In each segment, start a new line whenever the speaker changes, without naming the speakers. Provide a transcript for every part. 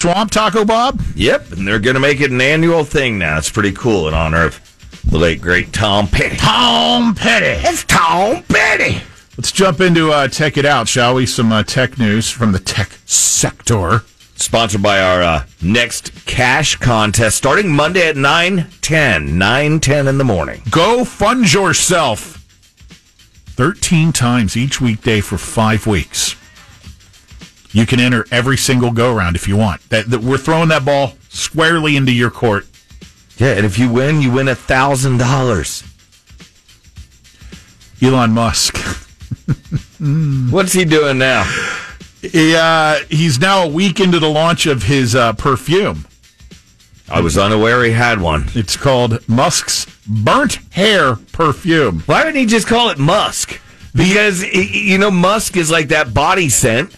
Swamp Taco Bob?
Yep, and they're going to make it an annual thing now. It's pretty cool in honor of the late great Tom Petty.
Tom Petty.
It's Tom Petty.
Let's jump into uh, Tech It Out, shall we? Some uh, tech news from the tech sector.
Sponsored by our uh, next cash contest starting Monday at 9 10. 9 10 in the morning.
Go fund yourself 13 times each weekday for five weeks. You can enter every single go round if you want. That, that We're throwing that ball squarely into your court.
Yeah, and if you win, you win a $1,000.
Elon Musk.
What's he doing now?
He, uh, he's now a week into the launch of his uh, perfume.
I was unaware he had one.
It's called Musk's Burnt Hair Perfume.
Why wouldn't he just call it Musk? Because, you know, Musk is like that body scent.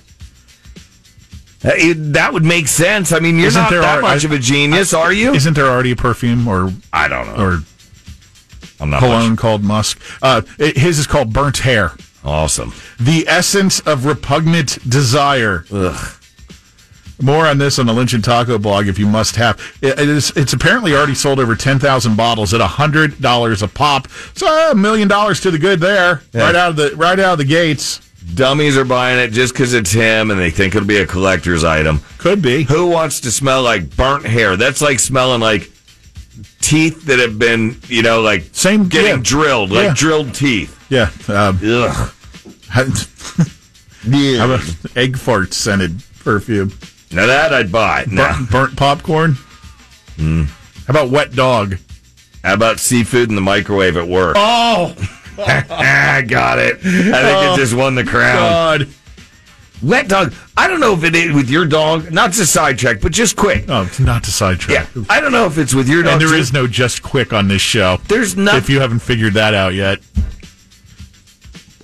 Uh, it- that would make sense. I mean, you're
Isn't
not
there
that
al-
much
I-
of a genius, are you?
Isn't there already a perfume or
I don't know.
or
I'm not
cologne
much.
called Musk? Uh, it- his is called Burnt Hair.
Awesome.
The essence of repugnant desire.
Ugh.
More on this on the Lynch and Taco blog if you must have. It, it is, it's apparently already sold over 10,000 bottles at $100 a pop. So a million dollars to the good there.
Yeah.
Right out of the right out of the gates.
Dummies are buying it just because it's him and they think it'll be a collector's item.
Could be.
Who wants to smell like burnt hair? That's like smelling like teeth that have been, you know, like
Same-
getting
yeah.
drilled, like
Yeah.
drilled teeth.
Yeah. Um,
Ugh.
how about egg fart scented perfume?
Now that I'd buy. Now,
Burnt, burnt popcorn?
Hmm.
How about wet dog?
how about seafood in the microwave at work?
Oh,
I got it. I think
Oh,
it just won the crown.
God.
Wet dog. I don't know if it is with your dog. Not to sidetrack, but just quick.
Oh, not to sidetrack.
Yeah, I don't know if it's with your dog.
And there
too.
is no just quick on this show.
There's not.
If you haven't figured that out yet.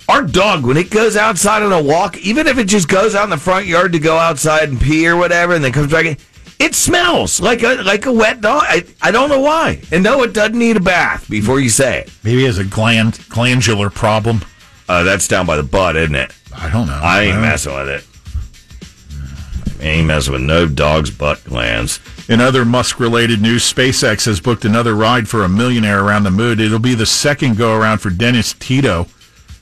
Our dog, when it goes outside on a walk, even if it just goes out in the front yard to go outside and pee or whatever, and then comes back in, it smells like a like a wet dog. I, I don't know why. And no, it doesn't need a bath before you say it.
Maybe has a gland glandular problem.
Uh, that's down by the butt, isn't it?
I don't know.
I ain't messing with it. I ain't messing with no dog's butt glands.
In other Musk related news, SpaceX has booked another ride for a millionaire around the moon. It'll be the second go around for Dennis Tito,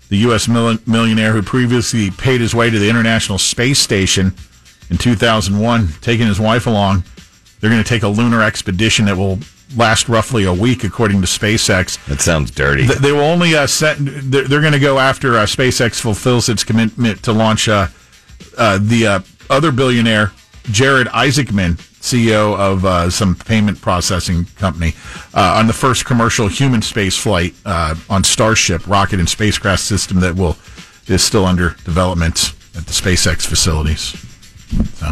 the U.S. millionaire who previously paid his way to the International Space Station in 2001, taking his wife along. They're going to take a lunar expedition that will last roughly a week, according to SpaceX.
That sounds dirty.
Th- They will only uh, send. They're, they're going to go after uh, SpaceX fulfills its commitment to launch uh, uh, the uh, other billionaire, Jared Isaacman, CEO of uh, some payment processing company, uh, on the first commercial human space flight uh, on Starship rocket and spacecraft system that will is still under development at the SpaceX facilities. So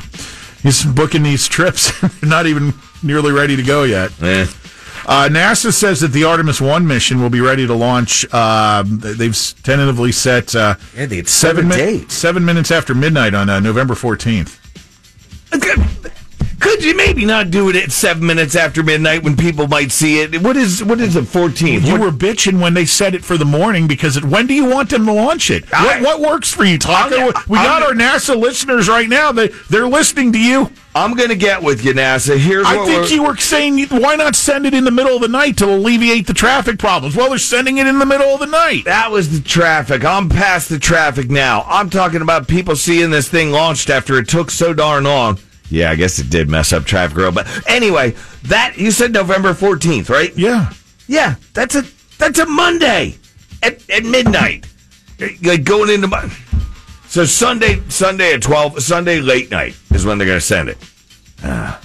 he's booking these trips. They're not even nearly ready to go yet.
Eh.
Uh, NASA says that the Artemis 1 mission will be ready to launch. Um, they've tentatively set uh,
Yeah,
seven, min- seven minutes after midnight on uh, November 14th.
Could you maybe not do it at seven minutes after midnight when people might see it? What is what is the fourteenth?
You were bitching when they said it for the morning because it, when do you want them to launch it?
I-
what, what works for you, Taco?
I'm-
we got
I'm-
our NASA listeners right now. They, they're listening to you.
I'm gonna get with you, NASA. Here's
I think you were saying, why not send it in the middle of the night to alleviate the traffic problems? Well, they're sending it in the middle of the night.
That was the traffic. I'm past the traffic now. I'm talking about people seeing this thing launched after it took so darn long. Yeah, I guess it did mess up traffic road. But anyway, that you said November 14th, right?
Yeah.
Yeah, that's a that's a Monday at, at midnight. Like going into my so Sunday Sunday at 12 Sunday late night is when they're going to send it. Ah,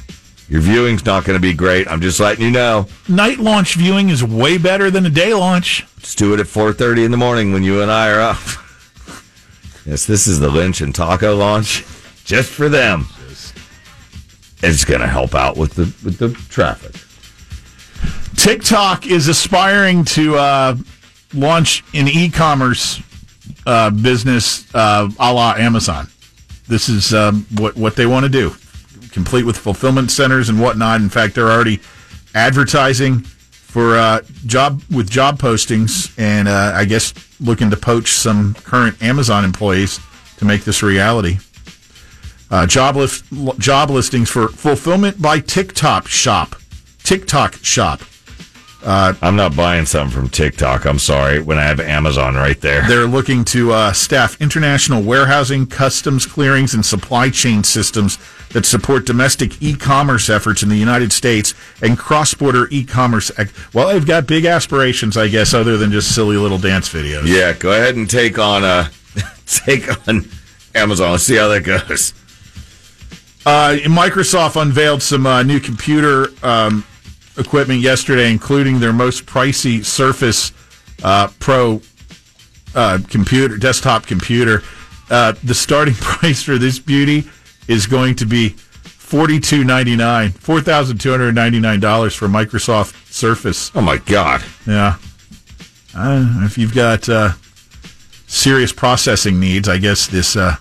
your viewing's not going to be great. I'm just letting you know.
Night launch viewing is way better than a day launch.
Let's do it at 4:30 in the morning when you and I are up. yes, this is the Lynch and Taco launch just for them. It's going to help out with the with the traffic.
TikTok is aspiring to uh, launch an e-commerce uh, business uh, a la Amazon. This is um, what what they want to do, complete with fulfillment centers and whatnot. In fact, they're already advertising for uh, job with job postings, and uh, I guess looking to poach some current Amazon employees to make this a reality. Uh, job list, job listings for fulfillment by TikTok shop, TikTok shop.
I'm not buying something from TikTok. I'm sorry when I have Amazon right there.
They're looking to uh, staff international warehousing, customs clearings, and supply chain systems that support domestic e-commerce efforts in the United States and cross-border e-commerce. Ec- well, they've got big aspirations, I guess, other than just silly little dance videos.
Yeah, go ahead and take on uh take on Amazon. Let's see how that goes.
Uh, Microsoft unveiled some uh, new computer um, equipment yesterday, including their most pricey Surface uh, Pro uh, computer, desktop computer. Uh, the starting price for this beauty is going to be forty two ninety nine, four thousand two hundred ninety nine dollars for Microsoft Surface.
Oh my god.
Yeah, uh, if you've got uh, serious processing needs, I guess this uh,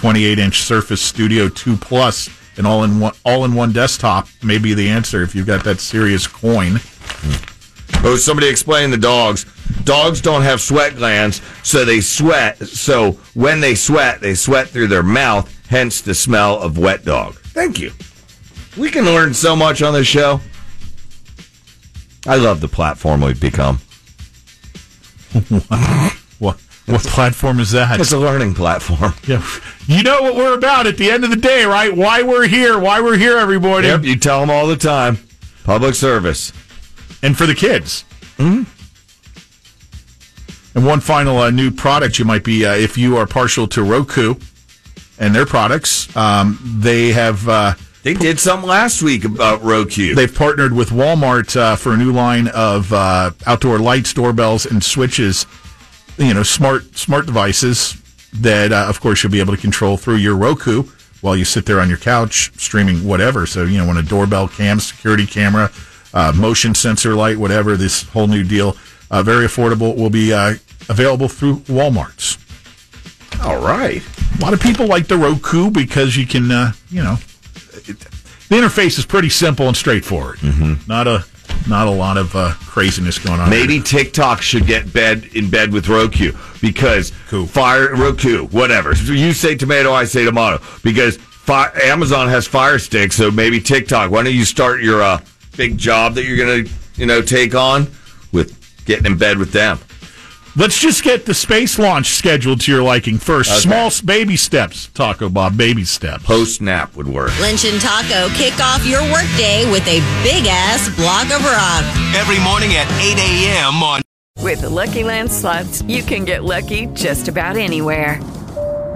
28 inch Surface Studio 2 Plus and all in one all in one desktop may be the answer if you've got that serious coin. Hmm.
Oh, somebody explain the dogs. Dogs don't have sweat glands, so they sweat. So when they sweat, they sweat through their mouth, hence the smell of wet dog. Thank you. We can learn so much on this show. I love the platform we've become.
What platform is that?
It's a learning platform.
Yeah. You know what we're about at the end of the day, right? Why we're here, why we're here everybody.
Yep, you tell them all the time. Public service.
and for the kids. And one final uh, new product you might be, uh, if you are partial to Roku and their products, um, they have uh,
They did something last week about Roku.
they've partnered with Walmart uh, for a new line of uh, outdoor lights, doorbells, and switches. You know, smart smart devices that, uh, of course, you'll be able to control through your Roku while you sit there on your couch streaming whatever. So, you know, when a doorbell cam, security camera, uh, motion sensor light, whatever, this whole new deal, uh, very affordable, will be uh, available through Walmart's.
all right.
A lot of people like the Roku because you can, uh, you know, it, the interface is pretty simple and straightforward. Mm-hmm. Not a not a lot of uh, craziness going on.
Maybe TikTok should get bed in bed with Roku because
Cool.
Fire Roku, whatever. You say tomato, I say tomato because fi- Amazon has Fire Stick, so maybe TikTok. Why don't you start your uh, big job that you're gonna, you know, take on with getting in bed with them?
Let's just get the space launch scheduled to your liking first.
Okay.
Small baby steps, Taco Bob. Baby steps.
Post nap would work.
Lynch and Taco kick off your workday with a big ass block of rock.
Every morning at 8 a.m. on
With the Lucky Land slots, you can get lucky just about anywhere.